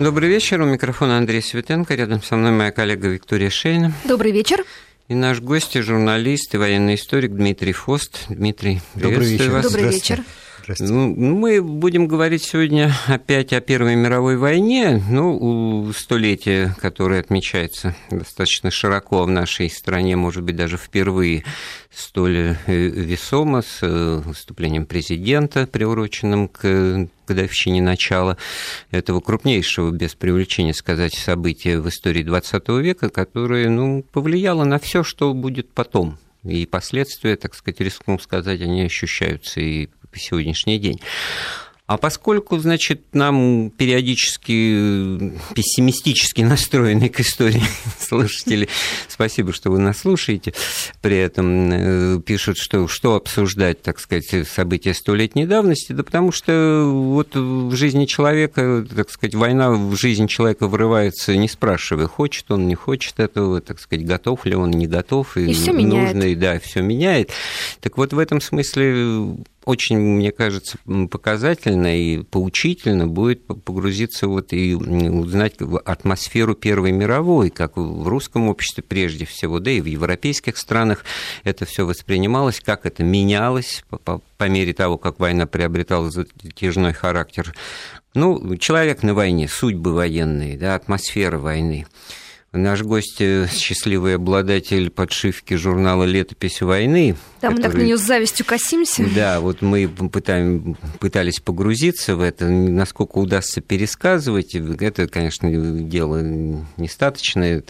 Добрый вечер. У микрофона Андрей Светенко. Рядом со мной моя коллега Виктория Шейна. Добрый вечер. И наш гость, журналист и военный историк Дмитрий Фост. Дмитрий, Добрый вечер. вас. Добрый вечер. Ну, мы будем говорить сегодня опять о Первой мировой войне, ну, столетие, которое отмечается достаточно широко в нашей стране, может быть, даже впервые столь э, весомо, с э, выступлением президента, приуроченным к годовщине начала этого крупнейшего, без преувеличения сказать, события в истории XX века, которое ну, повлияло на все, что будет потом. И последствия, так сказать, рискну сказать, они ощущаются и по сегодняшний день. А поскольку, значит, нам периодически пессимистически настроены к истории слушатели, спасибо, что вы нас слушаете, при этом э, пишут, что что обсуждать, так сказать, события столетней давности, да потому что вот в жизни человека, так сказать, война в жизнь человека врывается, не спрашивая, хочет он, не хочет этого, так сказать, готов ли он, не готов, и, и все нужно, меняет. и да, все меняет. Так вот в этом смысле очень, мне кажется, показательно и поучительно будет погрузиться вот и узнать атмосферу Первой мировой, как в русском обществе прежде всего, да и в европейских странах это все воспринималось, как это менялось по, по, мере того, как война приобретала затяжной характер. Ну, человек на войне, судьбы военные, да, атмосфера войны. Наш гость э, – счастливый обладатель подшивки журнала «Летопись войны». Да, мы так на нее с завистью косимся. Да, вот мы пытаем, пытались погрузиться в это, насколько удастся пересказывать. Это, конечно, дело нестаточное,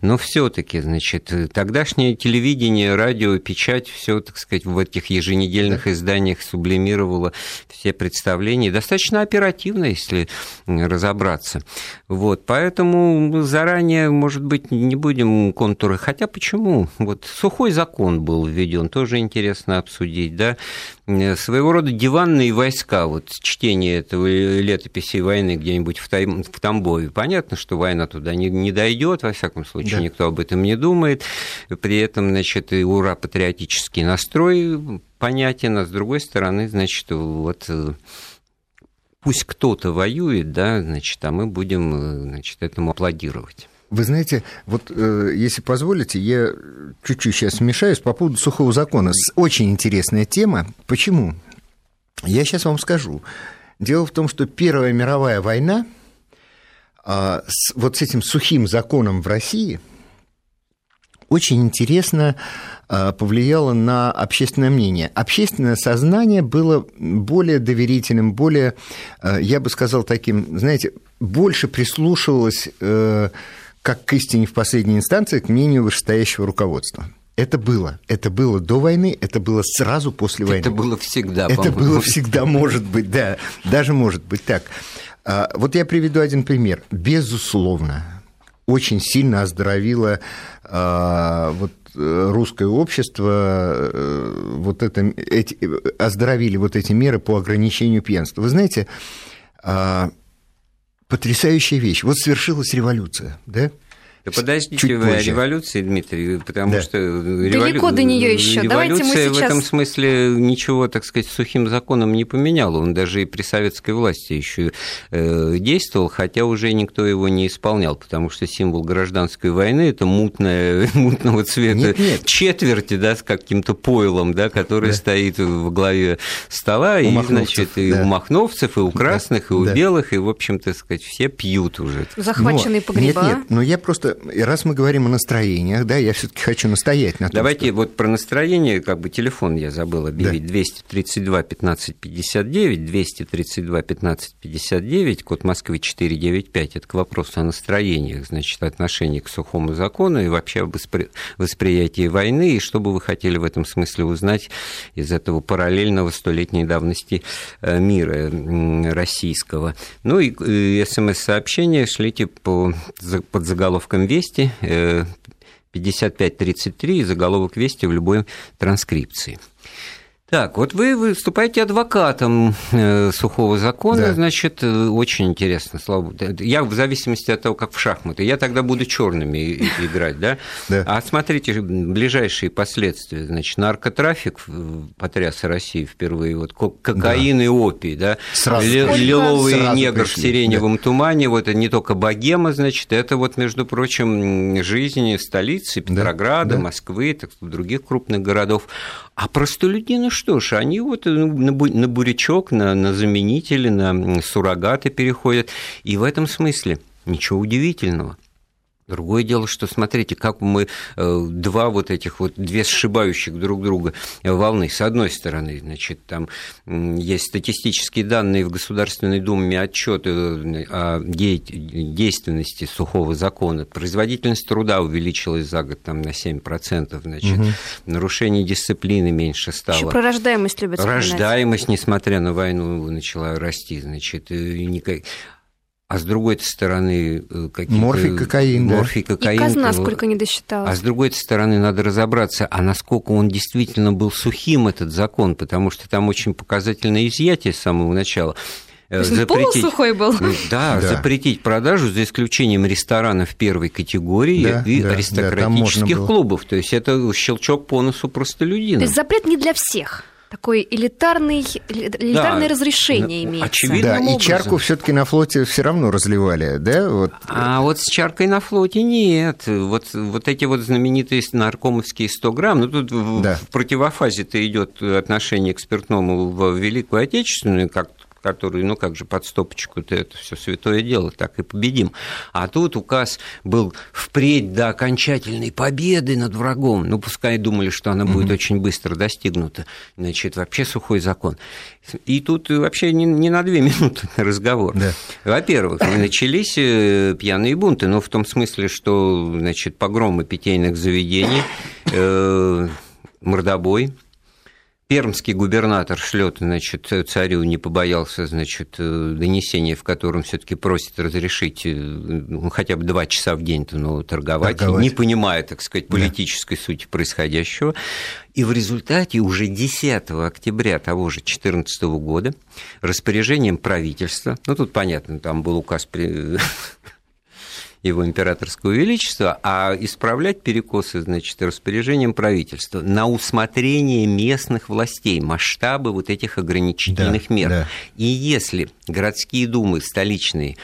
но все таки значит, тогдашнее телевидение, радио, печать, все, так сказать, в этих еженедельных да. изданиях сублимировало все представления. Достаточно оперативно, если разобраться. Вот, поэтому заранее может быть, не будем контуры. Хотя почему? Вот сухой закон был введен, тоже интересно обсудить, да. Своего рода диванные войска, вот чтение этого летописи войны где-нибудь в, Тай... в Тамбове. Понятно, что война туда не, не дойдет, во всяком случае, да. никто об этом не думает. При этом, значит, и ура, патриотический настрой понятен, а с другой стороны, значит, вот пусть кто-то воюет, да, значит, а мы будем, значит, этому аплодировать. Вы знаете, вот э, если позволите, я чуть-чуть сейчас смешаюсь по поводу сухого закона. Очень интересная тема. Почему? Я сейчас вам скажу. Дело в том, что Первая мировая война э, с, вот с этим сухим законом в России очень интересно э, повлияла на общественное мнение. Общественное сознание было более доверительным, более, э, я бы сказал, таким, знаете, больше прислушивалось э, как к истине в последней инстанции, к мнению вышестоящего руководства. Это было. Это было до войны, это было сразу после войны. Это было всегда, Это было всегда, может быть, да. Даже может быть так. А, вот я приведу один пример. Безусловно, очень сильно оздоровило а, вот, э, русское общество, э, вот это, эти, оздоровили вот эти меры по ограничению пьянства. Вы знаете, а, потрясающая вещь. Вот свершилась революция, да? Да подождите Чуть вы о революции, Дмитрий, потому да. что револю... далеко до нее еще. Революция Давайте мы сейчас... в этом смысле ничего, так сказать, сухим законом не поменяла. Он даже и при советской власти еще э, действовал, хотя уже никто его не исполнял, потому что символ гражданской войны это мутная, мутного цвета нет, нет. четверти, да, с каким-то пойлом, да, который да. стоит в главе стола, у и, значит, да. и у махновцев, и у красных, да. и у да. белых, и, в общем-то, сказать, все пьют уже. Захваченные но, погреба. Нет, нет, но я просто и раз мы говорим о настроениях, да, я все-таки хочу настоять на том, Давайте что... вот про настроение, как бы телефон я забыл объявить, да. 232 15 59, 232 15 59, код Москвы 495, это к вопросу о настроениях, значит, отношении к сухому закону и вообще об восприятии войны, и что бы вы хотели в этом смысле узнать из этого параллельного столетней давности э, мира российского. Ну и смс-сообщения шлите по, под заголовком Вести, 5533 э, заголовок Вести в любой транскрипции. Так, вот вы выступаете адвокатом э, сухого закона, да. значит, э, очень интересно, слава богу. Я в зависимости от того, как в шахматы, я тогда буду черными играть, да? да? А смотрите, ближайшие последствия, значит, наркотрафик потряс Россию впервые, вот кокаин да. и опий, да? Сразу. Лиловый Сразу негр пришли. в сиреневом да. тумане, вот это не только богема, значит, это вот, между прочим, жизнь столицы Петрограда, да. Москвы, так, других крупных городов. А простолюдины что ж, они вот ну, на бурячок, на, на заменители, на суррогаты переходят. И в этом смысле ничего удивительного. Другое дело, что смотрите, как мы э, два вот этих вот, две сшибающих друг друга волны. С одной стороны, значит, там есть статистические данные в Государственной Думе, отчеты э, о действенности сухого закона. Производительность труда увеличилась за год там, на 7%, значит, угу. нарушение дисциплины меньше стало. Еще про рождаемость любят Рождаемость, несмотря на войну, начала расти, значит, никак... А с другой стороны, э, какие-то... Морфий, кокаин, Морфий, кокаин. И казна сколько не досчиталась. А с другой стороны, надо разобраться, а насколько он действительно был сухим, этот закон, потому что там очень показательное изъятие с самого начала. То есть запретить, полусухой был? Да, да, запретить продажу за исключением ресторанов первой категории да, и да, аристократических да, клубов. То есть это щелчок по носу простолюдинам. То есть запрет не для всех? Такое элитарный, элитарное да, разрешение имеется. Очевидно. Да, образом. и чарку все-таки на флоте все равно разливали, да? Вот. А вот с чаркой на флоте нет. Вот, вот эти вот знаменитые наркомовские 100 грамм, ну тут да. в противофазе-то идет отношение к спиртному в Великую Отечественную, как который, ну как же под стопочку-то это все святое дело, так и победим. А тут указ был впредь до окончательной победы над врагом. Ну, пускай думали, что она будет mm-hmm. очень быстро достигнута. Значит, вообще сухой закон. И тут вообще не, не на две минуты разговор. Да. Во-первых, начались э, пьяные бунты, ну, в том смысле, что, значит, погромы питейных заведений, э, мордобой, Пермский губернатор шлет, значит, царю не побоялся, значит, э, донесения, в котором все-таки просит разрешить э, ну, хотя бы два часа в день-то, ну, торговать, торговать, не понимая, так сказать, политической да. сути происходящего. И в результате уже 10 октября того же 2014 года распоряжением правительства, ну, тут понятно, там был указ его императорского величества, а исправлять перекосы, значит, распоряжением правительства на усмотрение местных властей, масштабы вот этих ограничительных да, мер. Да. И если городские думы столичные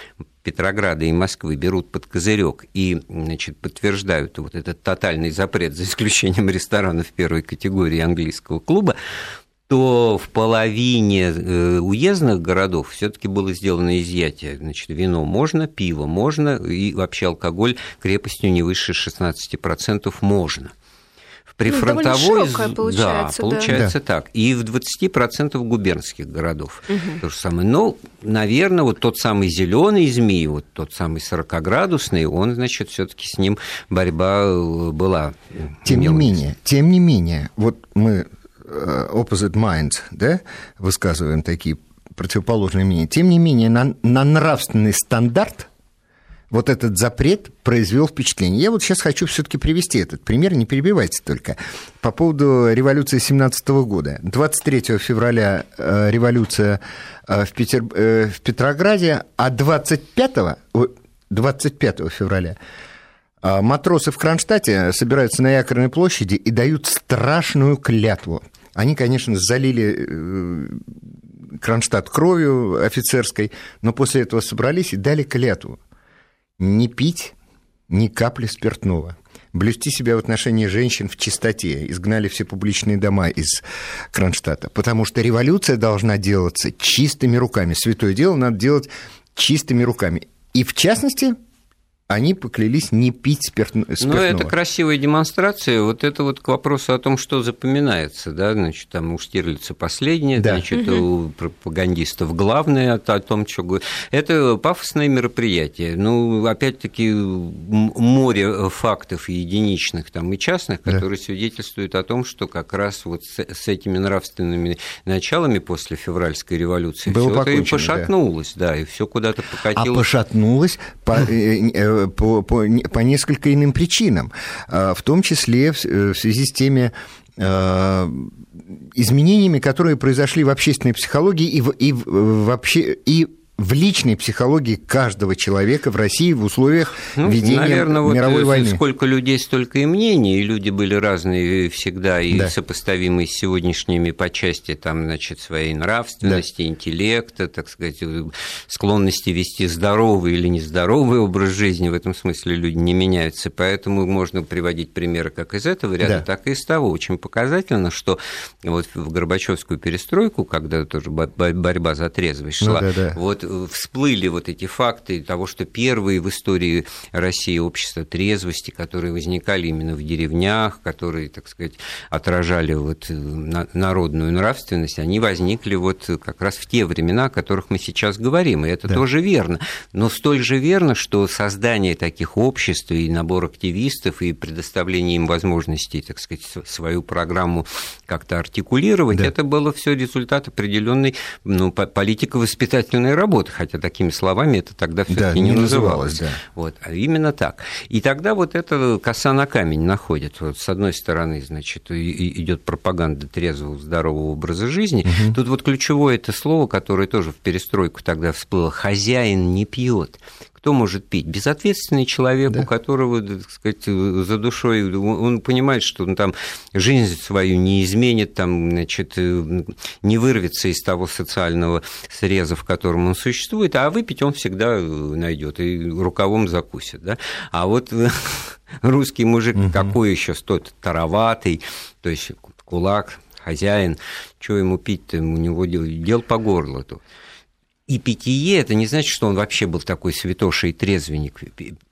Петрограда и Москвы берут под козырек и значит, подтверждают вот этот тотальный запрет, за исключением ресторанов первой категории английского клуба, то в половине э, уездных городов все-таки было сделано изъятие. Значит, вино можно, пиво можно, и вообще алкоголь крепостью не выше 16% можно. В прифронтовой... Ну, получается, да, получается да. так. И в 20% губернских городов угу. то же самое. Но, наверное, вот тот самый зеленый змей, вот тот самый 40-градусный, он, значит, все-таки с ним борьба э, была. Тем не менее, тем не менее, вот мы opposite minds, да, высказываем такие противоположные мнения. Тем не менее, на, на нравственный стандарт вот этот запрет произвел впечатление. Я вот сейчас хочу все-таки привести этот пример, не перебивайте только. По поводу революции 17 года. 23 февраля э, революция э, в, Петер... в Петрограде, а 25, 25 февраля матросы в Кронштадте собираются на якорной площади и дают страшную клятву – они, конечно, залили э, Кронштадт кровью офицерской, но после этого собрались и дали клятву не пить ни капли спиртного блюсти себя в отношении женщин в чистоте, изгнали все публичные дома из Кронштадта, потому что революция должна делаться чистыми руками. Святое дело надо делать чистыми руками. И в частности, они поклялись не пить спиртно, спиртного. Ну, это красивая демонстрация. Вот это вот к вопросу о том, что запоминается, да, значит, там у Штирлица последнее, да. значит, угу. у пропагандистов главное о, о том, что... Это пафосное мероприятие. Ну, опять-таки, море фактов единичных там и частных, которые да. свидетельствуют о том, что как раз вот с, с этими нравственными началами после февральской революции все это и пошатнулось, да, да и все куда-то покатилось. А пошатнулось по э, э, по, по, по несколько иным причинам, а, в том числе в, в связи с теми а, изменениями, которые произошли в общественной психологии и, в, и в, вообще и в личной психологии каждого человека в России в условиях ну, ведения наверное, мировой вот войны. Сколько людей, столько и мнений, и люди были разные всегда, и да. сопоставимые с сегодняшними по части там, значит, своей нравственности, да. интеллекта, так сказать, склонности вести здоровый или нездоровый образ жизни. В этом смысле люди не меняются. Поэтому можно приводить примеры как из этого ряда, да. так и из того. Очень показательно, что вот в Горбачевскую перестройку, когда тоже борьба за трезвость ну шла, ну, да, да. вот всплыли вот эти факты того, что первые в истории России общества трезвости, которые возникали именно в деревнях, которые, так сказать, отражали вот э, народную нравственность, они возникли вот как раз в те времена, о которых мы сейчас говорим, и это да. тоже верно. Но столь же верно, что создание таких обществ и набор активистов и предоставление им возможностей, так сказать, свою программу как-то артикулировать, да. это было все результат определенной ну, политико-воспитательной работы работы, хотя такими словами это тогда все таки да, не, не называлось. Да. Вот, а именно так. И тогда вот это коса на камень находит. Вот с одной стороны, значит, идет пропаганда трезвого, здорового образа жизни. Угу. Тут вот ключевое это слово, которое тоже в перестройку тогда всплыло. Хозяин не пьет. Кто может пить? Безответственный человек, да. у которого, так сказать, за душой, он понимает, что он там жизнь свою не изменит, там, значит, не вырвется из того социального среза, в котором он существует, а выпить он всегда найдет и рукавом закусит. Да? А вот русский мужик угу. какой еще стоит тароватый, то есть кулак, хозяин, что ему пить-то, у него дел, дел по горлу. И питье – это не значит, что он вообще был такой святоша и трезвенник.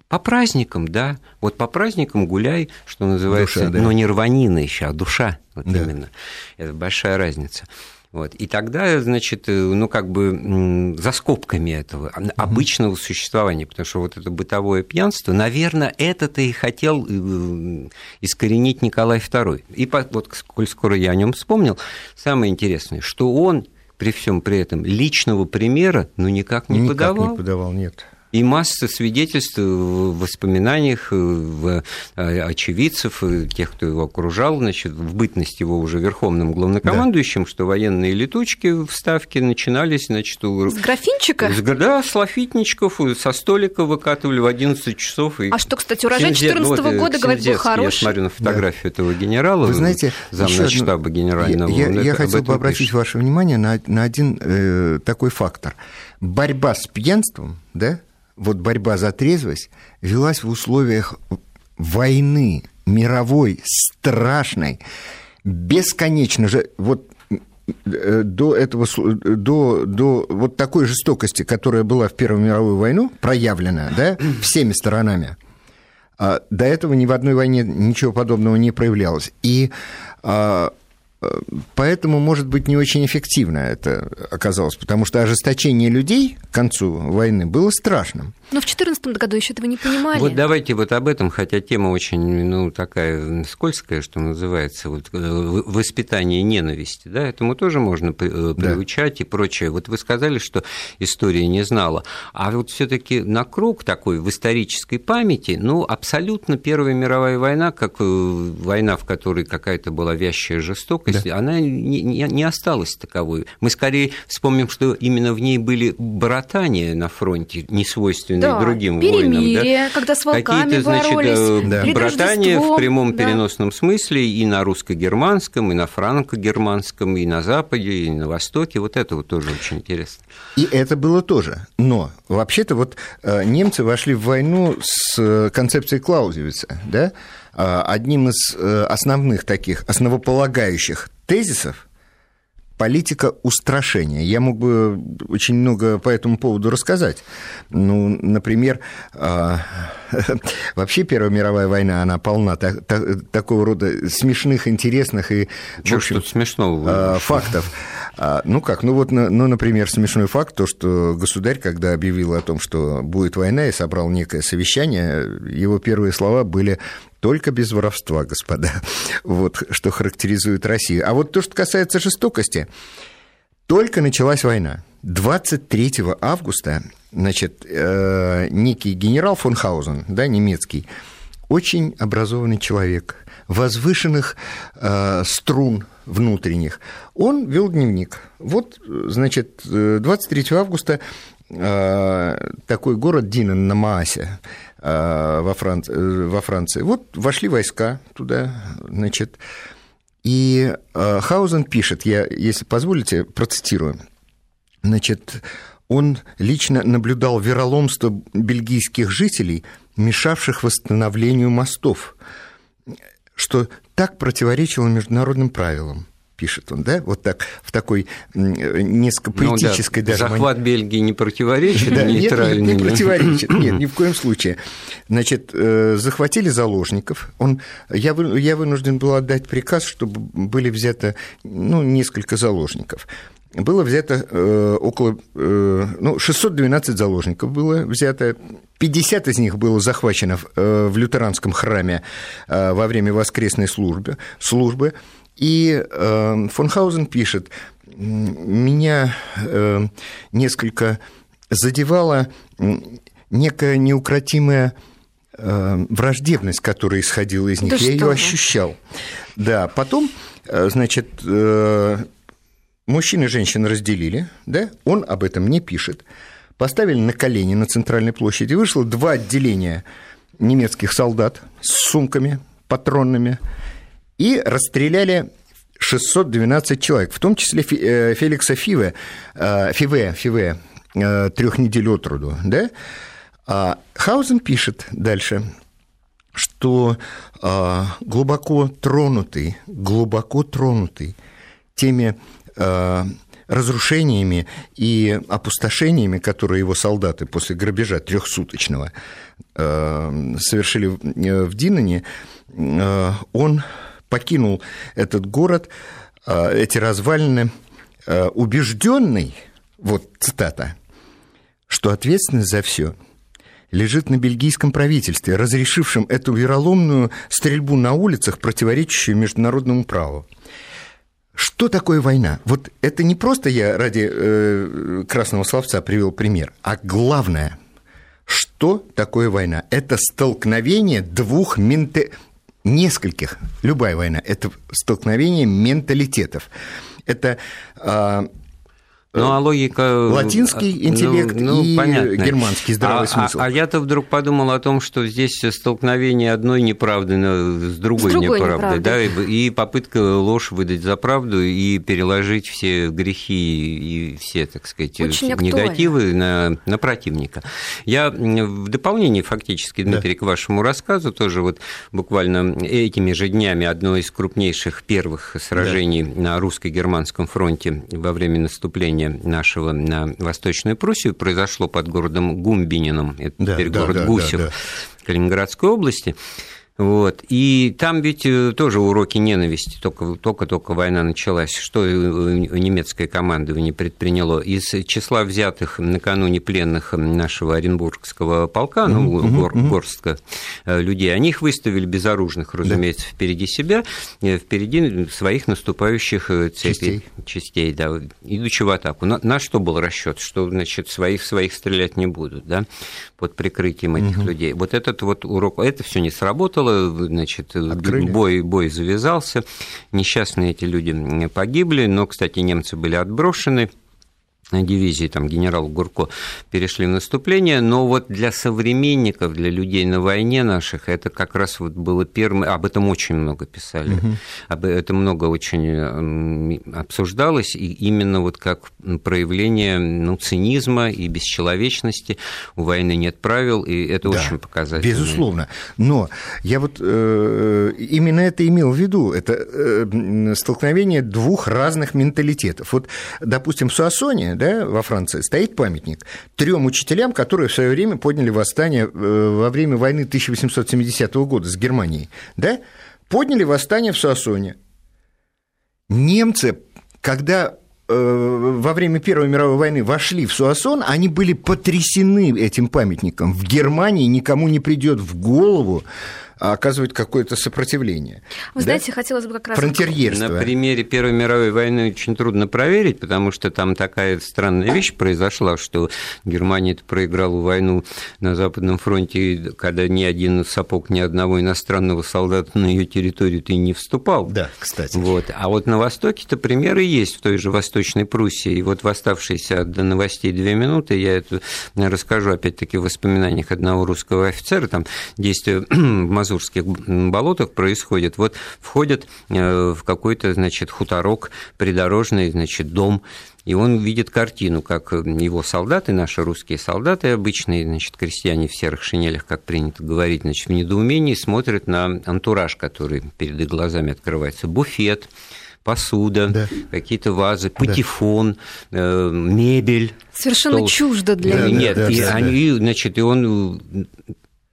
По праздникам, да. Вот по праздникам гуляй, что называется, душа, да. но не рванина еще, а душа. Вот да. именно. Это большая разница. Вот. И тогда, значит, э, ну, как бы за скобками этого обычного mm существования, потому что вот это бытовое пьянство, наверное, это-то и хотел э, искоренить Николай II. И вот, коль скоро я о нем вспомнил, самое интересное, что он при всем при этом личного примера ну никак не никак подавал. не подавал, нет. И масса свидетельств в воспоминаниях в э, очевидцев, тех, кто его окружал, значит, в бытность его уже верховным главнокомандующим, да. что военные летучки в Ставке начинались, значит, у... С графинчика? С, да, с лафитничков, со столика выкатывали в 11 часов. И... А что, кстати, урожай 2014 -го года, говорит, был хороший? Я смотрю на фотографию да. этого генерала, Вы знаете, замначштаба генерального. Я, я, я хотел бы обратить пишет. ваше внимание на, на один э, такой фактор. Борьба с пьянством, да, вот борьба за трезвость велась в условиях войны мировой, страшной, бесконечно же, вот э, до этого, до, до вот такой жестокости, которая была в Первую мировую войну, проявлена, да, всеми сторонами, а до этого ни в одной войне ничего подобного не проявлялось. И а, Поэтому, может быть, не очень эффективно это оказалось, потому что ожесточение людей к концу войны было страшным. Но в 2014 году еще этого не понимали. Вот давайте вот об этом, хотя тема очень, ну, такая скользкая, что называется, вот, э, воспитание ненависти, да, этому тоже можно э, приучать да. и прочее. Вот вы сказали, что история не знала, а вот все таки на круг такой в исторической памяти, ну, абсолютно Первая мировая война, как э, война, в которой какая-то была вязчая жестокость, да. она не, не, осталась таковой. Мы скорее вспомним, что именно в ней были братания на фронте, не свойственные свойственные да, другим перемирие, войнам. Да? когда с волками боролись, значит, да. братания в прямом да. переносном смысле и на русско-германском, и на франко-германском, и на Западе, и на Востоке. Вот это вот тоже очень интересно. И это было тоже. Но вообще-то вот э, немцы вошли в войну с э, концепцией Клаузевица, да? А, одним из э, основных таких, основополагающих тезисов политика устрашения. Я мог бы очень много по этому поводу рассказать. Ну, например, а, вообще Первая мировая война, она полна такого рода смешных, интересных и, в общем, тут смешного фактов. А, ну как, ну вот, ну, например, смешной факт, то, что государь, когда объявил о том, что будет война, и собрал некое совещание, его первые слова были только без воровства, господа. Вот что характеризует Россию. А вот то, что касается жестокости, только началась война. 23 августа, значит, э, некий генерал фон Хаузен, да, немецкий, очень образованный человек, возвышенных э, струн внутренних. Он вел дневник. Вот, значит, 23 августа э, такой город Динан на Маасе э, во, Франции, э, во Франции. Вот вошли войска туда, значит, и э, Хаузен пишет, я, если позволите, процитирую. Значит, он лично наблюдал вероломство бельгийских жителей, мешавших восстановлению мостов, что так противоречило международным правилам пишет он, да, вот так, в такой несколько поэтической ну, да, даже... Захват Бельгии не противоречит да, нейтральному? Нет, не, не противоречит, нет, ни в коем случае. Значит, э, захватили заложников, он, я, я вынужден был отдать приказ, чтобы были взято, ну, несколько заложников. Было взято э, около, э, ну, 612 заложников было взято, 50 из них было захвачено в, э, в лютеранском храме э, во время воскресной службы, службы и э, фон Хаузен пишет, меня э, несколько задевала некая неукротимая э, враждебность, которая исходила из них. Да Я ее ощущал. Да, потом, э, значит, э, мужчины и женщины разделили, да, он об этом не пишет. Поставили на колени на центральной площади. Вышло два отделения немецких солдат с сумками патронными и расстреляли 612 человек, в том числе э, Феликса Фиве, э, Фиве, Фиве э, трех недель от роду, да? А Хаузен пишет дальше, что глубоко тронутый, глубоко тронутый теми разрушениями и опустошениями, которые его солдаты после грабежа трехсуточного совершили в Динане, он покинул этот город, а, эти развалины, а, убежденный, вот цитата, что ответственность за все лежит на бельгийском правительстве, разрешившем эту вероломную стрельбу на улицах, противоречащую международному праву. Что такое война? Вот это не просто я ради э, красного словца привел пример, а главное, что такое война? Это столкновение двух менте нескольких, любая война, это столкновение менталитетов. Это а, ну, а логика... Э, Латинский ну, интеллект ну, ну, и понятно. германский здравый а, смысл. А, а я-то вдруг подумал о том, что здесь столкновение одной неправды с другой, с другой неправдой, да, и, и попытка ложь выдать за правду и переложить все грехи и все, так сказать, Очень негативы на, на противника. Я в дополнение фактически, Дмитрий, да. к вашему рассказу тоже вот буквально этими же днями одно из крупнейших первых сражений да. на русско-германском фронте во время наступления нашего на Восточную Пруссию произошло под городом Гумбинином, это да, теперь да, город да, Гусев, да, да. Калининградской области. Вот. И там ведь э, тоже уроки ненависти, только-только война началась. Что немецкое командование предприняло? Из числа взятых накануне пленных нашего Оренбургского полка, ну, гор, горстка э, людей, они их выставили безоружных, разумеется, да. впереди себя, э, впереди своих наступающих цепей, частей, частей да, идучи в атаку. На, на что был расчет? Что, значит, своих своих стрелять не будут, да, под прикрытием этих угу. людей. Вот этот вот урок, это все не сработало, было, значит, бой, бой завязался, несчастные эти люди погибли, но, кстати, немцы были отброшены, дивизии, там, генерал Гурко, перешли в наступление, но вот для современников, для людей на войне наших, это как раз вот было первым, об этом очень много писали, угу. об этом много очень обсуждалось, и именно вот как проявление ну, цинизма и бесчеловечности, у войны нет правил, и это да, очень показательно. Безусловно, но я вот э, именно это имел в виду, это э, столкновение двух разных менталитетов. Вот, допустим, в Суассоне, да, во Франции, стоит памятник трем учителям, которые в свое время подняли восстание э, во время войны 1870 года с Германией. Да? Подняли восстание в Суассоне. Немцы, когда э, во время Первой мировой войны вошли в Суассон, они были потрясены этим памятником. В Германии никому не придет в голову оказывают какое-то сопротивление. Вы да? знаете, хотелось бы как раз... Фронтирьерство. На примере Первой мировой войны очень трудно проверить, потому что там такая странная вещь произошла, что Германия проиграла войну на Западном фронте, когда ни один сапог ни одного иностранного солдата на ее территорию ты не вступал. Да, кстати. Вот. А вот на Востоке-то примеры есть в той же Восточной Пруссии. И вот в оставшиеся до новостей две минуты я это расскажу опять-таки в воспоминаниях одного русского офицера. Там действие в Мазурских болотах происходит. Вот входят э, в какой-то, значит, хуторок придорожный, значит, дом, и он видит картину, как его солдаты, наши русские солдаты обычные, значит, крестьяне в серых шинелях, как принято говорить, значит, в недоумении смотрят на антураж, который перед их глазами открывается. Буфет, посуда, да. какие-то вазы, патефон, да. э, мебель. Совершенно стол. чуждо для да, них. Нет, да, и, да. Они, значит, и он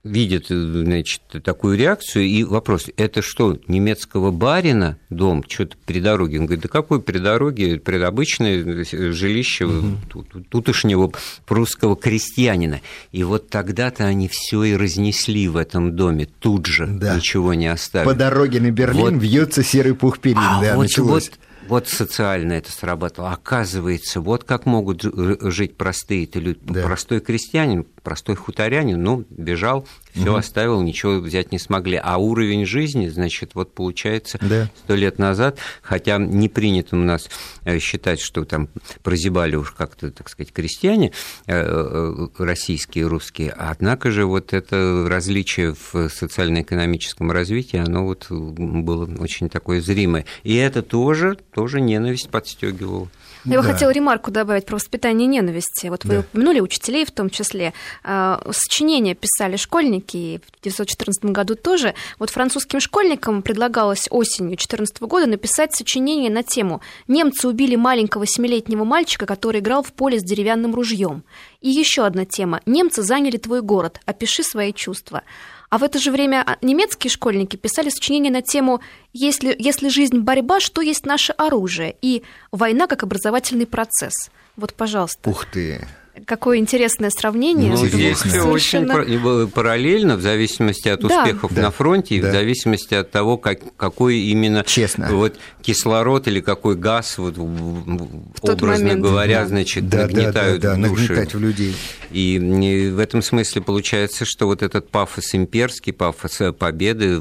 видит значит, такую реакцию, и вопрос, это что, немецкого барина дом, что-то при дороге? Он говорит, да какой при дороге, предобычное жилище угу. тутошнего прусского крестьянина. И вот тогда-то они все и разнесли в этом доме, тут же, да. ничего не оставили. По дороге на Берлин вот. вьется серый пух перин, а да, вот, началось. Вот, вот социально это сработало. Оказывается, вот как могут жить простые люди. Да. Простой крестьянин, простой хуторянин, ну, бежал, все угу. оставил, ничего взять не смогли. А уровень жизни, значит, вот получается сто да. лет назад, хотя не принято у нас э, считать, что там прозябали уж как-то, так сказать, крестьяне э, э, российские, русские, однако же вот это различие в социально-экономическом развитии, оно вот было очень такое зримое. И это тоже, тоже ненависть подстегивало. Я бы хотела ремарку добавить про воспитание ненависти. Вот вы да. упомянули учителей в том числе. А, сочинения писали школьники в 1914 году тоже. Вот французским школьникам предлагалось осенью 2014 года написать сочинение на тему «Немцы убили маленького семилетнего мальчика, который играл в поле с деревянным ружьем». И еще одна тема «Немцы заняли твой город. Опиши свои чувства». А в это же время а, немецкие школьники писали сочинения на тему «Если, «Если жизнь – борьба, что есть наше оружие?» и «Война как образовательный процесс». Вот, пожалуйста. Ух ты! Какое интересное сравнение. Ну, здесь совершенно... очень параллельно, в зависимости от успехов да. на фронте и да. в зависимости от того, как, какой именно Честно. Вот, кислород или какой газ, вот, образно момент, говоря, да. значит, да, нагнетают да, да, да, души. Нагнетать в людей. И в этом смысле получается, что вот этот пафос имперский, пафос победы,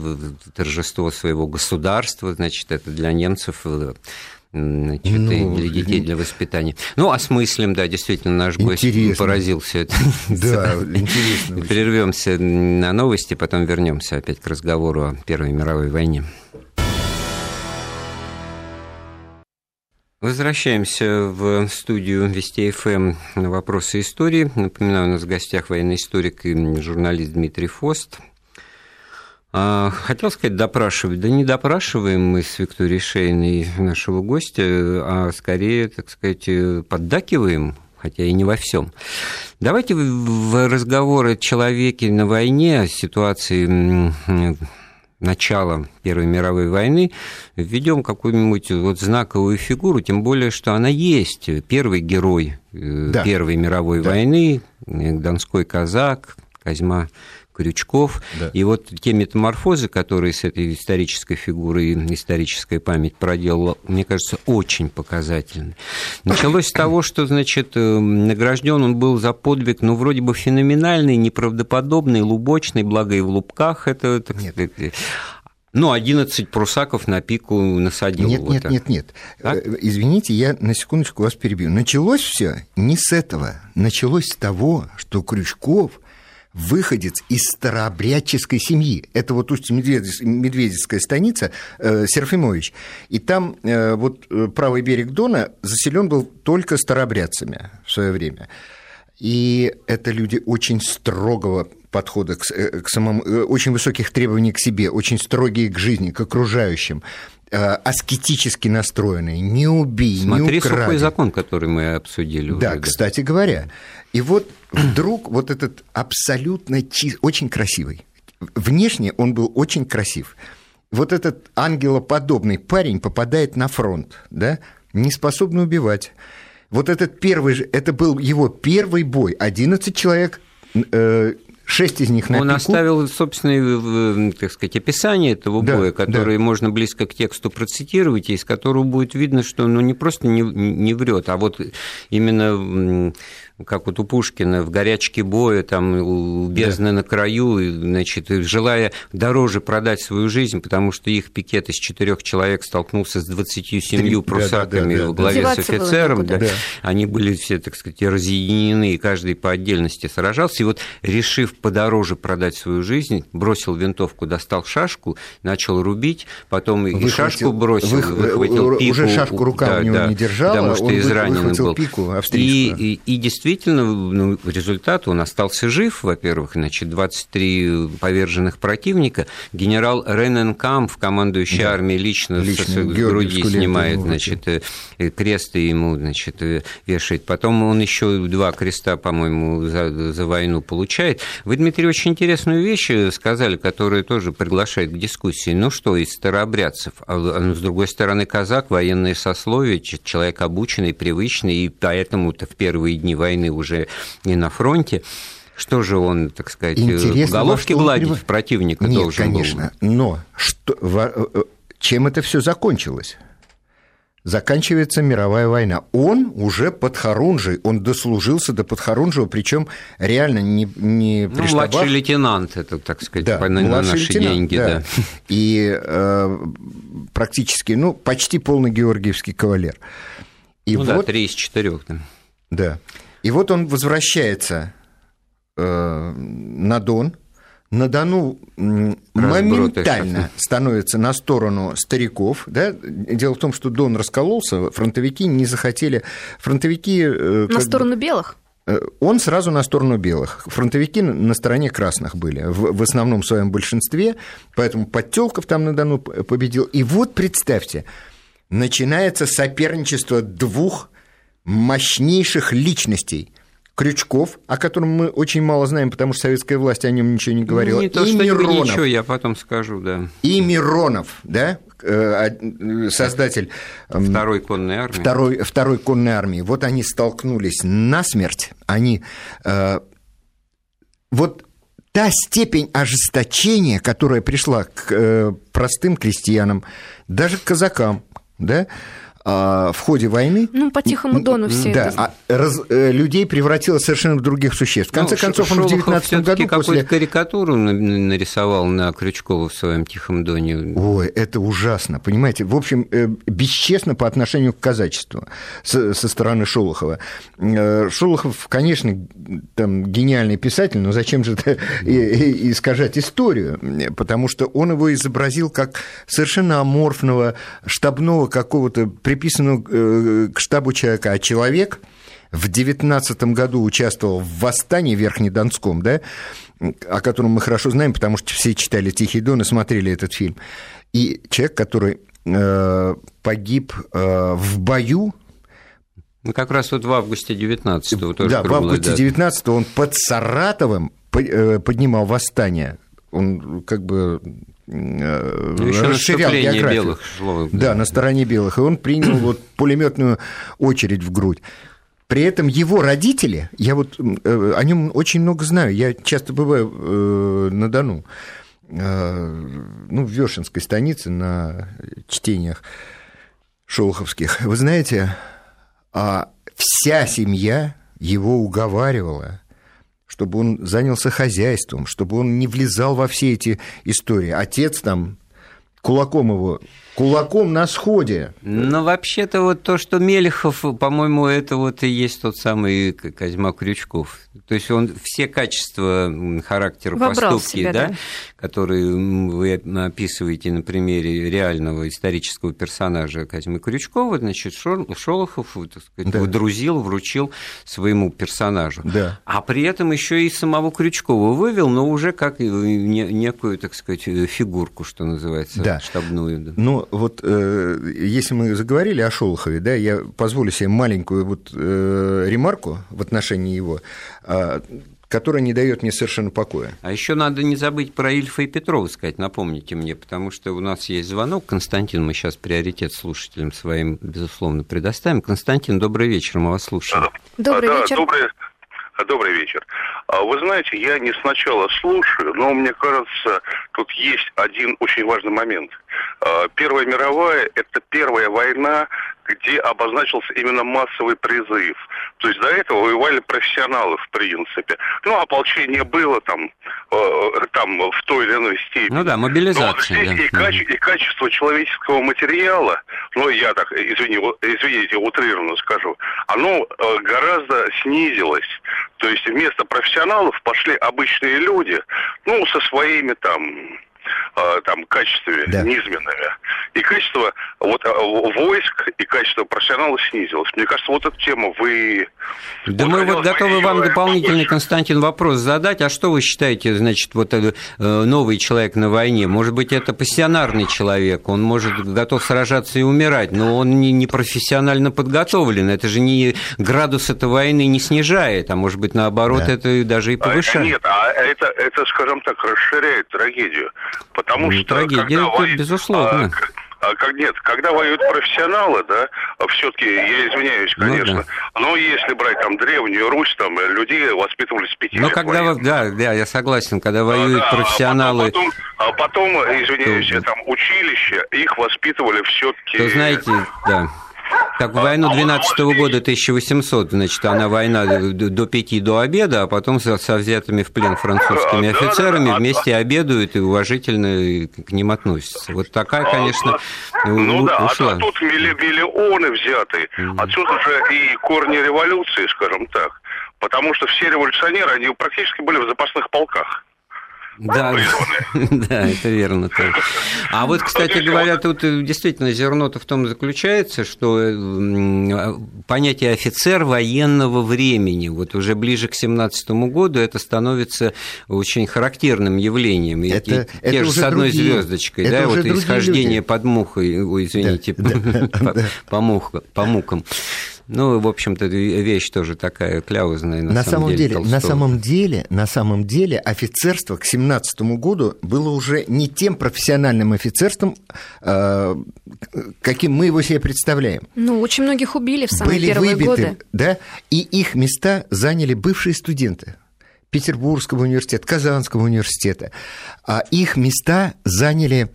торжество своего государства, значит, это для немцев э, значит, ну, для детей, для воспитания. Ну, осмыслим, да, действительно, наш гость поразился. Да, интересно. Прервемся на новости, потом вернемся опять к разговору о Первой мировой войне. Возвращаемся в студию Вести ФМ на вопросы истории. Напоминаю, у нас в гостях военный историк и журналист Дмитрий Фост. А, хотел сказать допрашивать. Да не допрашиваем мы с Викторией Шейной нашего гостя, а скорее, так сказать, поддакиваем, хотя и не во всем. Давайте в разговоры о человеке на войне, о ситуации начала Первой мировой войны введем какую-нибудь вот знаковую фигуру, тем более, что она есть. Первый герой э, да. Первой мировой да. войны, Донской казак, Козьма Крючков. Да. И вот те метаморфозы, которые с этой исторической фигурой историческая память проделала, мне кажется, очень показательны. Началось с того, что, значит, э, награжден он был за подвиг, ну, вроде бы феноменальный, неправдоподобный, лубочный, благо и в лубках это, так Нет. сказать, ну, 11 прусаков на пику насадил. Нет, вот нет, так. нет, нет. Так? Э, извините, я на секундочку вас перебью. Началось все не с этого. Началось с того, что Крючков выходец из старообрядческой семьи. Это вот Усть-Медведицкая станица, э, Серафимович. И там э, вот э, правый берег Дона заселен был только старообрядцами в свое время. И это люди очень строгого подхода к, э, к самому, э, очень высоких требований к себе, очень строгие к жизни, к окружающим аскетически настроенные, не убей, Смотри, не укради. сухой закон, который мы обсудили. Да, уже, кстати да. говоря. И вот вдруг вот этот абсолютно чист, очень красивый. Внешне он был очень красив. Вот этот ангелоподобный парень попадает на фронт, да, не способный убивать. Вот этот первый, это был его первый бой. 11 человек, э, шесть из них на Он пику. оставил собственное, так сказать, описание этого Да, боя, которое да. можно близко к тексту процитировать, и из которого будет видно, что ну, не просто не, не врет, а вот именно как вот у Пушкина в горячке боя, там, у бездны да. на краю, и, значит, желая дороже продать свою жизнь, потому что их пикет из четырех человек столкнулся с 27 прусаками да, да, да, во главе да. с офицером, да, да. они были все, так сказать, разъединены, и каждый по отдельности сражался, и вот, решив подороже продать свою жизнь, бросил винтовку, достал шашку, начал рубить, потом выхватил, и шашку бросил, вы, выхватил пику. Уже шашку рука да, у него да, не держала, потому что он израненный был. пику и, и, и действительно, ну, результат, он остался жив, во-первых, значит, 23 поверженных противника. Генерал Рененкамп, командующий да. армией, лично, лично с груди снимает, значит, кресты ему, значит, вешает. Потом он еще два креста, по-моему, за, за войну получает. Вы, Дмитрий, очень интересную вещь сказали, которая тоже приглашает к дискуссии. Ну что, из старообрядцев, а с другой стороны, казак, военное сословие, человек обученный, привычный, и поэтому-то в первые дни войны уже не на фронте. Что же он, так сказать, Интересно, головки гладить в противника Нет, должен конечно, был? но что, чем это все закончилось? заканчивается мировая война. Он уже под Харунжей, он дослужился до Подхорунжева, причем реально не, не ну, младший лейтенант, это, так сказать, да, на, на наши деньги. Да. Да. И э, практически, ну, почти полный георгиевский кавалер. И ну вот, да, три из четырех. Да. да. И вот он возвращается э, на Дон, на Дону моментально становится на сторону стариков. Да? Дело в том, что Дон раскололся, фронтовики не захотели... Фронтовики... Э, на сторону белых? Он сразу на сторону белых. Фронтовики на стороне красных были, в, в основном своем большинстве, поэтому Подтелков там на Дону победил. И вот представьте, начинается соперничество двух мощнейших личностей. Крючков, о котором мы очень мало знаем, потому что советская власть о нем ничего не говорила. Не то, и что Миронов. ничего, я потом скажу, да. И Миронов, да, создатель второй конной армии. Второй, второй конной армии. Вот они столкнулись насмерть. Они вот та степень ожесточения, которая пришла к простым крестьянам, даже к казакам, да, в ходе войны... Ну, по Тихому Дону все да, это... А раз, людей превратило совершенно в других существ. В конце ну, концов, он в 19 году после... карикатуру нарисовал на Крючкова в своем Тихом Доне. Ой, это ужасно, понимаете? В общем, бесчестно по отношению к казачеству со, со стороны Шолохова. Шолохов, конечно, там гениальный писатель, но зачем же это искажать историю? Потому что он его изобразил как совершенно аморфного штабного какого-то приписанного к штабу человека, а человек в 19 году участвовал в восстании Верхнедонском, да, о котором мы хорошо знаем, потому что все читали «Тихий дон» и смотрели этот фильм. И человек, который э, погиб э, в бою, ну, как раз вот в августе 19-го тоже Да, в августе 19-го он под Саратовым поднимал восстание. Он как бы ну, Еще расширял географию. Белых да. да, на стороне белых. И он принял вот пулеметную очередь в грудь. При этом его родители, я вот о нем очень много знаю, я часто бываю на Дону, ну, в Вешенской станице на чтениях шолоховских. Вы знаете, а вся семья его уговаривала чтобы он занялся хозяйством, чтобы он не влезал во все эти истории. Отец там кулаком его кулаком на сходе. Ну, вообще-то вот то, что Мелехов, по-моему, это вот и есть тот самый Козьма Крючков. То есть он все качества характера Вобрал поступки, себя, да, да, которые вы описываете на примере реального исторического персонажа Козьмы Крючкова, значит, Шолохов, так сказать, да. выдрузил, вручил своему персонажу. Да. А при этом еще и самого Крючкова вывел, но уже как некую, так сказать, фигурку, что называется, да. штабную. Да. Ну, вот э, если мы заговорили о Шолохове, да, я позволю себе маленькую вот э, ремарку в отношении его, э, которая не дает мне совершенно покоя. А еще надо не забыть про Ильфа и Петрова сказать, напомните мне, потому что у нас есть звонок. Константин, мы сейчас приоритет слушателям своим, безусловно, предоставим. Константин, добрый вечер, мы вас слушаем. Добрый да, вечер. Добрый, Добрый вечер. А Вы знаете, я не сначала слушаю, но мне кажется, тут есть один очень важный момент. А, Первая мировая – это первая война, где обозначился именно массовый призыв. То есть до этого воевали профессионалы, в принципе. Ну, ополчение было там, э, там в той или иной степени. Ну да, Но вот мобилизация. здесь да. и, каче- и качество человеческого материала, ну, я так, извини, извините, утрированно скажу, оно э, гораздо снизилось. То есть вместо профессионалов пошли обычные люди, ну, со своими там там качествами Да. низменными. И качество вот э, войск и качество профессионалов снизилось. Мне кажется, вот эту тему вы... Да мы вот готовы вам дополнительный, побольше. Константин, вопрос задать. А что вы считаете, значит, вот э, новый человек на войне? Может быть, это пассионарный человек, он может готов сражаться и умирать, но он не, не профессионально подготовлен. Это же не градус этой войны не снижает, а может быть, наоборот, Да. это даже и А, повышает. Нет, а это, это, скажем так, расширяет трагедию. Потому Ну, что... трагедия, когда это безусловно. а, а, как, нет, когда воюют профессионалы, да, все-таки, я извиняюсь, Ну, конечно, но если брать там древнюю Русь, там э, людей воспитывали с пяти Но лет когда, военных. вы- да, да, я согласен, когда А, воюют да, а профессионалы, Потом, а потом, извиняюсь, там училище, их воспитывали все-таки... то знаете, да. Как в войну А вот 12 здесь- года, 1800, значит, она война до пяти до обеда, а потом со, со взятыми в плен французскими А, офицерами вместе обедают и уважительно к ним относятся. Вот такая, конечно, А, Ну у- да, а ушла. тут- тут милли- миллионы взяты. Отсюда же и корни революции, скажем так. Потому что все революционеры, они практически были в запасных полках. Да, да, это верно. тоже. А вот, кстати говоря, тут э, действительно зерно-то в том заключается, что э, понятие офицер военного времени, вот уже ближе к 17 году это становится очень характерным явлением. И Это- те- это же с одной другие- звездочкой, да, вот исхождение люди. под мухой, ой, извините, Да, по- да. по муха- по мукам. Ну, в общем-то, вещь тоже такая кляузная на, На самом деле, на Толстого. самом деле, на самом деле, офицерство к 17 году было уже не тем профессиональным офицерством, э, каким мы его себе представляем. Ну, очень многих убили в самые Были первые выбиты, годы. да, и их места заняли бывшие студенты. Петербургского университета, Казанского университета. А их места заняли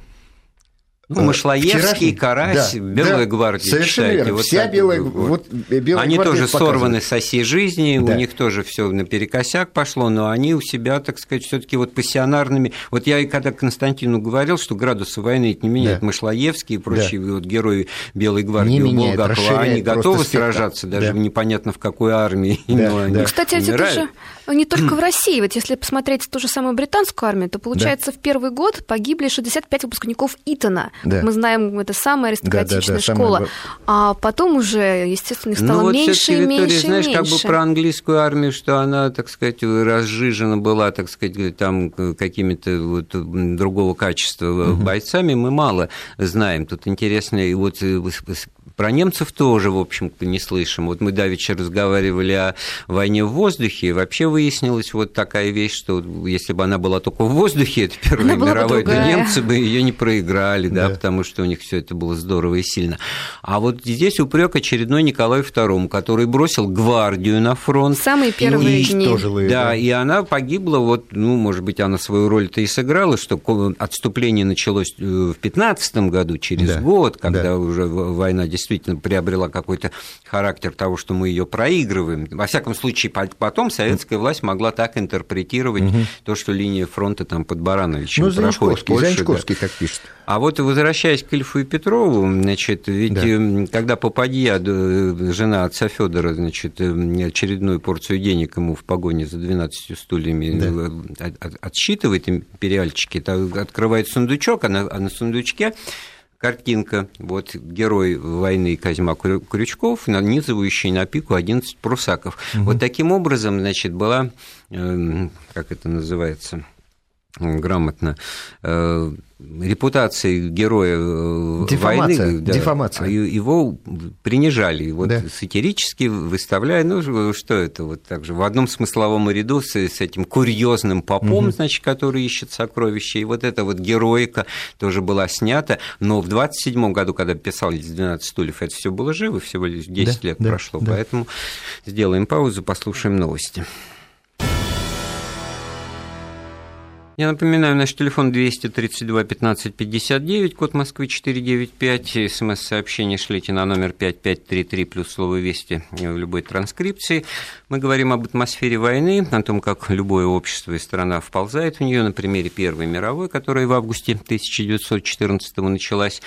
Ну, Мышлоевский, Вчерашний- Карась, да, Белая да, гвардия, совершенно читайте. верно. Вот Вся так белая, вот. Белая Они тоже это показывает. сорваны с осей жизни, Да. у них тоже все наперекосяк пошло, но они у себя, так сказать, все-таки вот пассионарными. Вот я и когда Константину говорил, что градусы войны это не меняет, Да. Мышлоевский и прочие вот герои Белой гвардии Не меняет, Булгакова, они готовы спектр. сражаться, даже Да. непонятно в какой армии, Да, но они да. Ну, кстати, это умирают. же не только в России. Вот если посмотреть ту же самую британскую армию, то получается в первый год погибли 65 выпускников Итона. Да. Мы знаем, это самая аристократичная Да, да, да, школа. самая- А потом уже, естественно, их Ну стало вот меньше и меньше знаешь, и как бы меньше. про английскую армию, что она, так сказать, разжижена была, так сказать, там какими-то вот другого качества бойцами, мы мало знаем. Тут интересно, и вот э, про немцев тоже, в общем-то, не слышим. Вот мы давеча разговаривали о войне в воздухе, и вообще выяснилась вот такая вещь, что если бы она была только в воздухе, это Первая Она мировая, то немцы бы ее не проиграли, да, Да. потому что у них все это было здорово и сильно. А вот здесь упрек очередной Николаю II, который бросил гвардию на фронт. Самые первые И дни. её, Да, и она погибла, вот, ну, может быть, она свою роль-то и сыграла, что отступление началось э, в 15 году, через Да, год, когда да. уже война действительно приобрела какой-то характер того, что мы ее проигрываем. Во всяком случае, по- потом советская власть могла так интерпретировать то, что линия фронта там под Барановичем Ну, проходит Занчковский, Польше, да. Так пишет. А вот возвращаясь к Ильфу и Петрову, значит, ведь Да. э, когда Попадья, э, жена отца Федора, значит, э, очередную порцию денег ему в погоне за 12 стульями Да. э, от- от- отсчитывает империальчики, открывает сундучок, а на, а на сундучке картинка, вот герой войны Козьма Крю- Крючков, нанизывающий на пику 11 прусаков. Вот таким образом, значит, была, э, как это называется, грамотно репутации героя э, Дефамация. войны. Да, Дефамация. Его принижали, вот да. сатирически выставляя, ну что это, вот так же в одном смысловом ряду с, с этим курьезным попом, угу. значит, который ищет сокровища, и вот эта вот героика тоже была снята, но в 27 году, когда писались 12 стульев, это все было живо, всего лишь 10 да, лет да, прошло, да. поэтому сделаем паузу, послушаем новости. Я напоминаю, наш телефон 232 15 59, код Москвы 495. СМС-сообщение шлите на номер 5533 плюс слово «Вести» в любой транскрипции. Мы говорим об атмосфере войны, о том, как любое общество и страна вползает в нее на примере Первой мировой, которая в августе 1914 началась.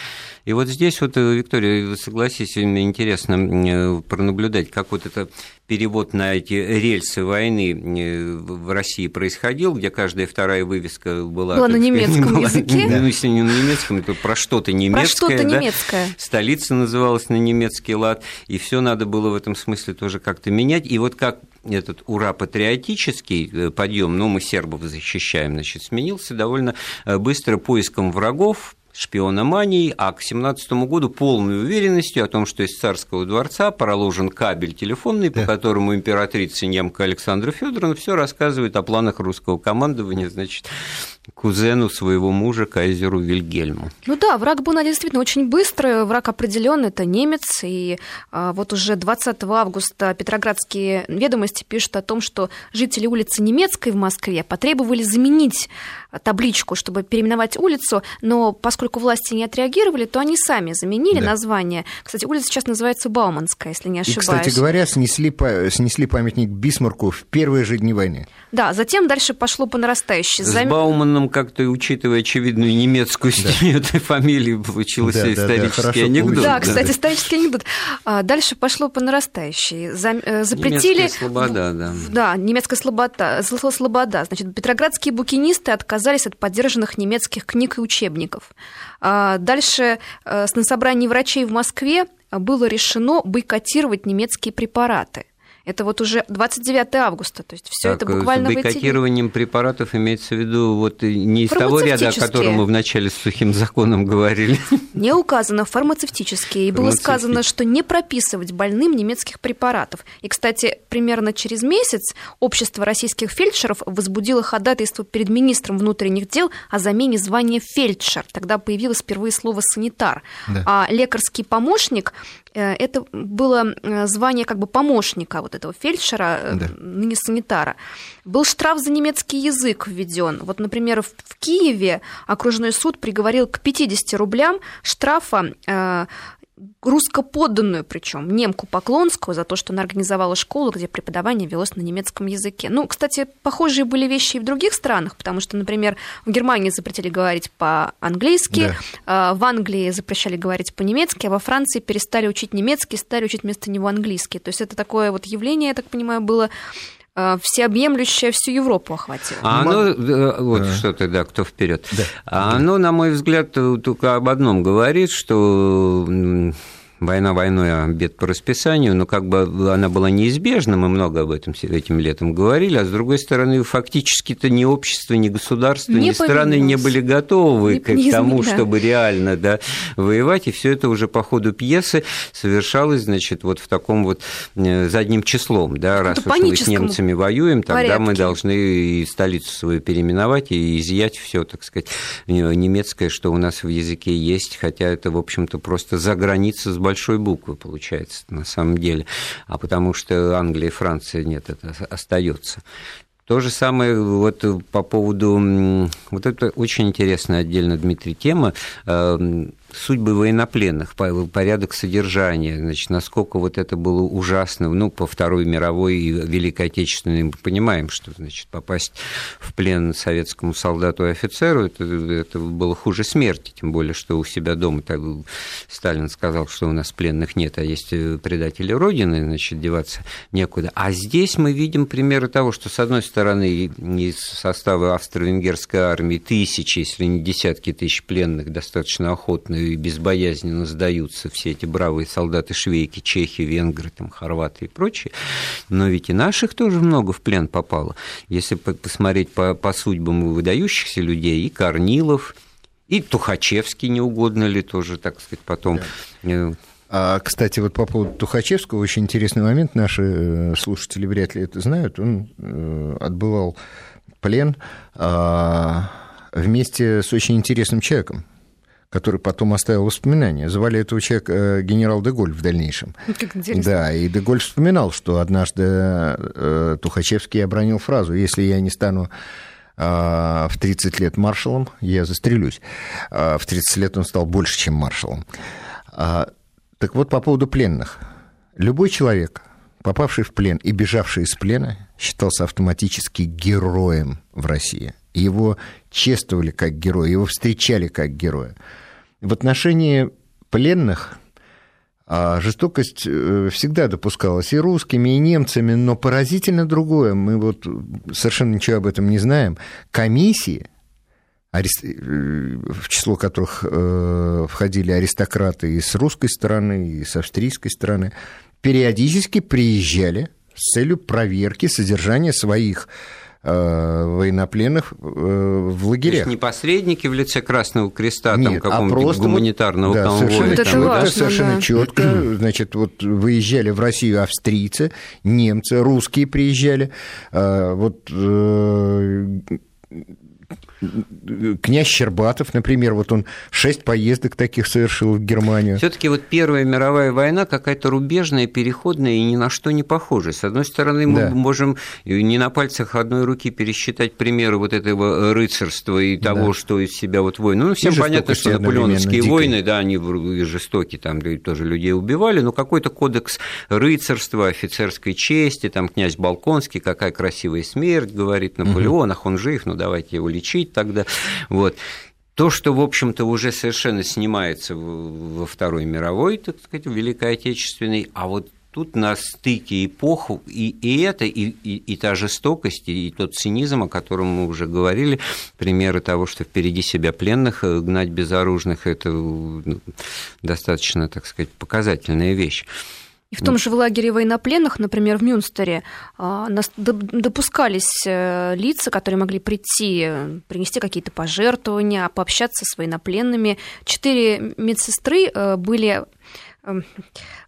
И вот здесь вот, Виктория, вы согласитесь, интересно э, пронаблюдать, как вот это перевод на эти рельсы войны э, в России происходил, где каждая вторая вывеска была... Была на немецком была, языке? Да. Ну, если не на немецком, то про что-то немецкое. Про что-то да? немецкое. Столица называлась на немецкий лад, и все надо было в этом смысле тоже как-то менять. И вот как этот ура-патриотический э, подъем, ну, мы сербов защищаем, значит, сменился довольно э, быстро поиском врагов, шпиономанией, а к 17 году полной уверенностью о том, что из царского дворца проложен кабель телефонный, да. по которому императрица немка Александра Федоровна все рассказывает о планах русского командования, значит, кузену своего мужа, кайзеру Вильгельму. Ну да, враг был действительно очень быстрый, враг определенный, это немец, и а, вот уже 20 августа Петроградские ведомости пишут о том, что жители улицы Немецкой в Москве потребовали заменить табличку, чтобы переименовать улицу, но поскольку власти не отреагировали, то они сами заменили да. название. Кстати, улица сейчас называется Бауманская, если не ошибаюсь. И, кстати говоря, снесли, снесли памятник Бисмарку в первые же дни войны. Да, затем дальше пошло по нарастающей. С Бауманом как-то, учитывая очевидную немецкую степень этой фамилии, получился да, исторический да, да, анекдот. Да, кстати, исторический анекдот. А, дальше пошло по нарастающей. Э, запретили... Немецкая слобода, да. Да, немецкая слобода. слобода. Значит, петроградские букинисты отказались от поддержанных немецких книг и учебников. А, дальше э, на собрании врачей в Москве было решено бойкотировать немецкие препараты. Это вот уже 29 августа, то есть все это буквально с бойкотированием препаратов имеется в виду вот не из того ряда, о котором мы вначале с сухим законом говорили. Не указано фармацевтические, и было сказано, что не прописывать больным немецких препаратов. И, кстати, примерно через месяц общество российских фельдшеров возбудило ходатайство перед министром внутренних дел о замене звания фельдшер. Тогда появилось впервые слово санитар. Да. А лекарский помощник Э, это было э, звание как бы помощника вот этого фельдшера, э, да. ныне санитара. Был штраф за немецкий язык введен. Вот, например, в, в Киеве окружной суд приговорил к 50 рублям штрафа русскоподданную, причем немку Поклонскую, за то, что она организовала школу, где преподавание велось на немецком языке. Ну, кстати, похожие были вещи и в других странах, потому что, например, в Германии запретили говорить по-английски, да. А, в Англии запрещали говорить по-немецки, а во Франции перестали учить немецкий, стали учить вместо него английский. То есть это такое вот явление, я так понимаю, было всеобъемлющее всю Европу охватило. А оно, вот а. что то да, кто вперед. Да. А оно, на мой взгляд, только об одном говорит, что война войной, а бед по расписанию, но как бы она была неизбежна, мы много об этом этим летом говорили, а с другой стороны, фактически-то ни общество, ни государство, не ни страны не были готовы не, к, не тому, чтобы реально да, воевать, и все это уже по ходу пьесы совершалось, значит, вот в таком вот э, задним числом, да, раз уж мы с немцами воюем, тогда порядке. мы должны и столицу свою переименовать и изъять все, так сказать, немецкое, что у нас в языке есть, хотя это, в общем-то, просто за границей с большой большой буквы получается на самом деле, а потому что Англия и Франция нет, это остается. То же самое вот по поводу... Вот это очень интересная отдельно, Дмитрий, тема эм, судьбы военнопленных, порядок содержания, значит, насколько вот это было ужасно, ну, по Второй мировой и Великой Отечественной мы понимаем, что, значит, попасть в плен советскому солдату и офицеру, это, это было хуже смерти, тем более, что у себя дома так, Сталин сказал, что у нас пленных нет, а есть э, предатели Родины, значит, деваться некуда. А здесь мы видим примеры того, что, с одной стороны, из состава австро-венгерской армии тысячи, если не десятки тысяч пленных достаточно охотно и безбоязненно сдаются все эти бравые солдаты швейки, чехи, венгры, там, хорваты и прочие. Но ведь и наших тоже много в плен попало. Если посмотреть по, по судьбам выдающихся людей, и Корнилов, и Тухачевский, не угодно ли тоже, так сказать, потом... Да. Э, а, кстати, вот по поводу Тухачевского очень интересный момент. Наши э, слушатели вряд ли это знают. Он э, отбывал плен а, вместе с очень интересным человеком, который потом оставил воспоминания. Звали этого человека генерал Деголь в дальнейшем. Как интересно. Да, и Деголь вспоминал, что однажды Тухачевский обронил фразу «Если я не стану а, в 30 лет маршалом, я застрелюсь. А, в 30 лет он стал больше, чем маршалом. А, так вот, по поводу пленных. Любой человек, попавший в плен и бежавший из плена, считался автоматически героем в России. Его чествовали как героя, его встречали как героя. В отношении пленных а жестокость э, всегда допускалась и русскими, и немцами, но поразительно другое. Мы вот совершенно ничего об этом не знаем. Комиссии, э, в число которых э, входили аристократы и с русской стороны, и с австрийской стороны, периодически приезжали с целью проверки содержания своих военнопленных э, в лагерях. То есть не посредники в лице Красного Креста, Нет, там а какого-нибудь а гуманитарного да, конвоя. Совершенно, там, это важно, совершенно да. четко. Значит, вот выезжали в Россию австрийцы, немцы, русские приезжали. Э, вот князь Щербатов, например, вот он шесть поездок таких совершил в Германию. Все-таки вот Первая мировая война какая-то рубежная, переходная и ни на что не похожая. С одной стороны, мы да. можем не на пальцах одной руки пересчитать примеры вот этого рыцарства и того, да. что из себя вот войны. Ну, всем понятно, что наполеоновские войны, да, они жестокие, там тоже людей убивали, но какой-то кодекс рыцарства, офицерской чести, там князь Балконский, какая красивая смерть, говорит Наполеон, угу. ах, он жив, ну давайте его лечить тогда. Вот. То, что, в общем-то, уже совершенно снимается во Второй мировой, так сказать, Великой Отечественной, а вот тут на стыке эпох и, и это, и, и, и та жестокость, и тот цинизм, о котором мы уже говорили, примеры того, что впереди себя пленных э, гнать безоружных, это ну, достаточно, так сказать, показательная вещь. И в том же в лагере военнопленных, например, в Мюнстере, а, допускались э, лица, которые могли прийти, принести какие-то пожертвования, пообщаться с военнопленными. Четыре медсестры э, были эм,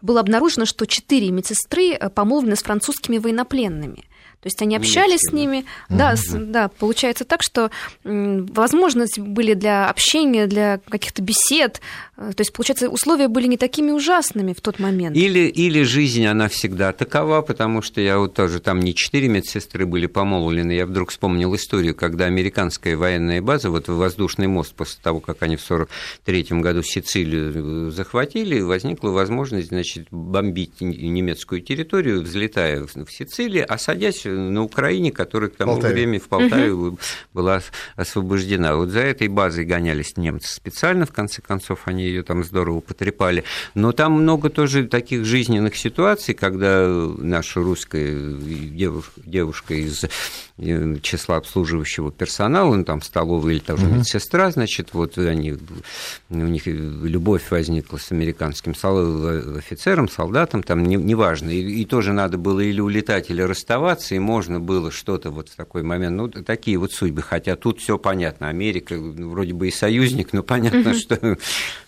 было обнаружено, что четыре медсестры э, помолвлены с французскими военнопленными. То есть они общались с ними. Да, mm да, получается так, что возможности были для общения, для каких-то бесед. Э, то есть, получается, условия были не такими ужасными в тот момент. Или, или жизнь, она всегда такова, потому что я вот тоже, там не четыре медсестры были помолвлены, я вдруг вспомнил историю, когда американская военная база, вот воздушный мост, после того, как они в 1943 году Сицилию э, захватили, возникла возможность, значит, бомбить немецкую территорию, взлетая в Сицилии, а садясь на Украине, которая к тому Полтаве. времени в Полтаве угу. была освобождена. Вот за этой базой гонялись немцы специально, в конце концов, они ее там здорово потрепали. Но там много тоже таких жизненных ситуаций, когда наша русская девушка из э, числа обслуживающего персонала, ну, там столовая или тоже угу. медсестра, значит, вот они, у них любовь возникла с американским офицером, солдатом, там неважно, не, и, и тоже надо было или улетать, или расставаться, и можно было что-то вот в такой момент, ну, такие вот судьбы, хотя тут все понятно, Америка ну, вроде бы и союзник, но понятно, что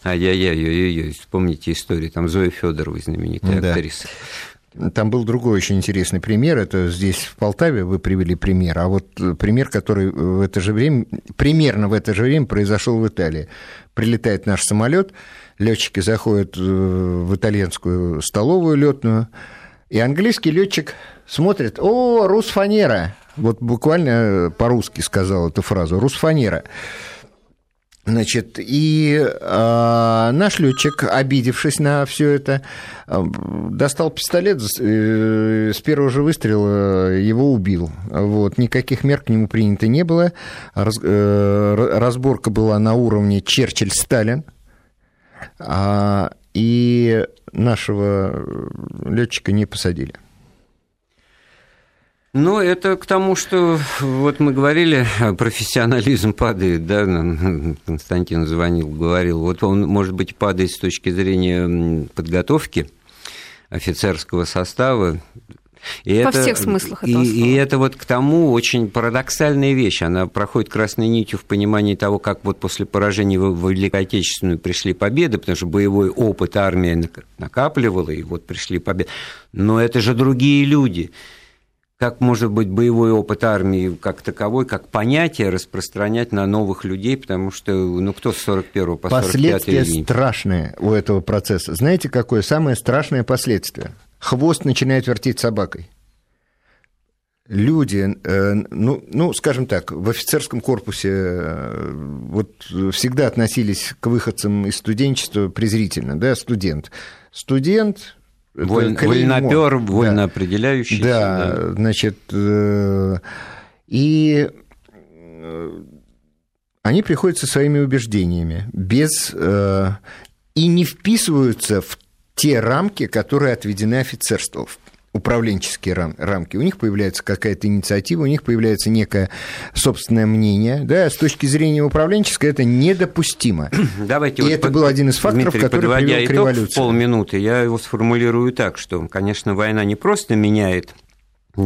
ай-яй-яй, вспомните историю, там Зои Федоровой, знаменитая да. актриса. Там был другой очень интересный пример. Это здесь в Полтаве вы привели пример, а вот пример, который в это же время, примерно в это же время произошел в Италии. Прилетает наш самолет, летчики заходят в итальянскую столовую летную, и английский летчик смотрит, о, русфанера. Вот буквально по-русски сказал эту фразу, русфанера. Значит, и э, наш летчик, обидевшись на все это, э, достал пистолет, э, с первого же выстрела его убил. Вот, никаких мер к нему принято не было. Раз, э, разборка была на уровне Черчилль-Сталин. А, и нашего летчика не посадили. Ну, это к тому, что вот мы говорили, профессионализм падает, да, Константин звонил, говорил, вот он, может быть, падает с точки зрения подготовки офицерского состава, и Во это, всех смыслах этого и, слова. И это вот к тому очень парадоксальная вещь. Она проходит красной нитью в понимании того, как вот после поражения в Великой Отечественную пришли победы, потому что боевой опыт армия накапливала, и вот пришли победы. Но это же другие люди как может быть боевой опыт армии как таковой, как понятие распространять на новых людей, потому что, ну, кто с 41 по 45 Последствия страшные у этого процесса. Знаете, какое самое страшное последствие? Хвост начинает вертеть собакой. Люди, э, ну, ну, скажем так, в офицерском корпусе э, вот всегда относились к выходцам из студенчества презрительно, да, студент. Студент, Воль, вольнопер, вольно да. определяющийся. Да, да. значит, э, и они приходят со своими убеждениями, без и не вписываются в те рамки, которые отведены офицерству, управленческие рам- рамки. У них появляется какая-то инициатива, у них появляется некое собственное мнение. Да, с точки зрения управленческой это недопустимо. Давайте И вот это под... был один из факторов, Дмитрий, который привел к революции. Полминуты я его сформулирую так, что, конечно, война не просто меняет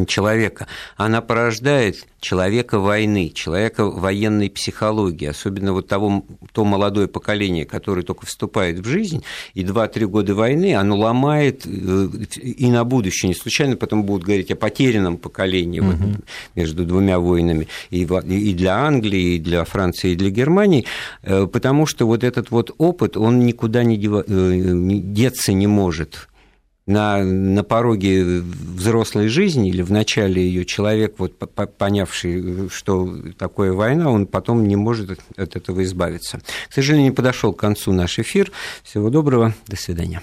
человека, она порождает человека войны, человека военной психологии, особенно вот того, то молодое поколение, которое только вступает в жизнь, и 2-3 года войны, оно ломает э, и на будущее. Не случайно потом будут говорить о потерянном поколении угу. вот, между двумя войнами и, и для Англии, и для Франции, и для Германии, э, потому что вот этот вот опыт, он никуда не э, деться не может на, на пороге взрослой жизни или в начале ее человек, вот, понявший, что такое война, он потом не может от этого избавиться. К сожалению, подошел к концу наш эфир. Всего доброго, до свидания.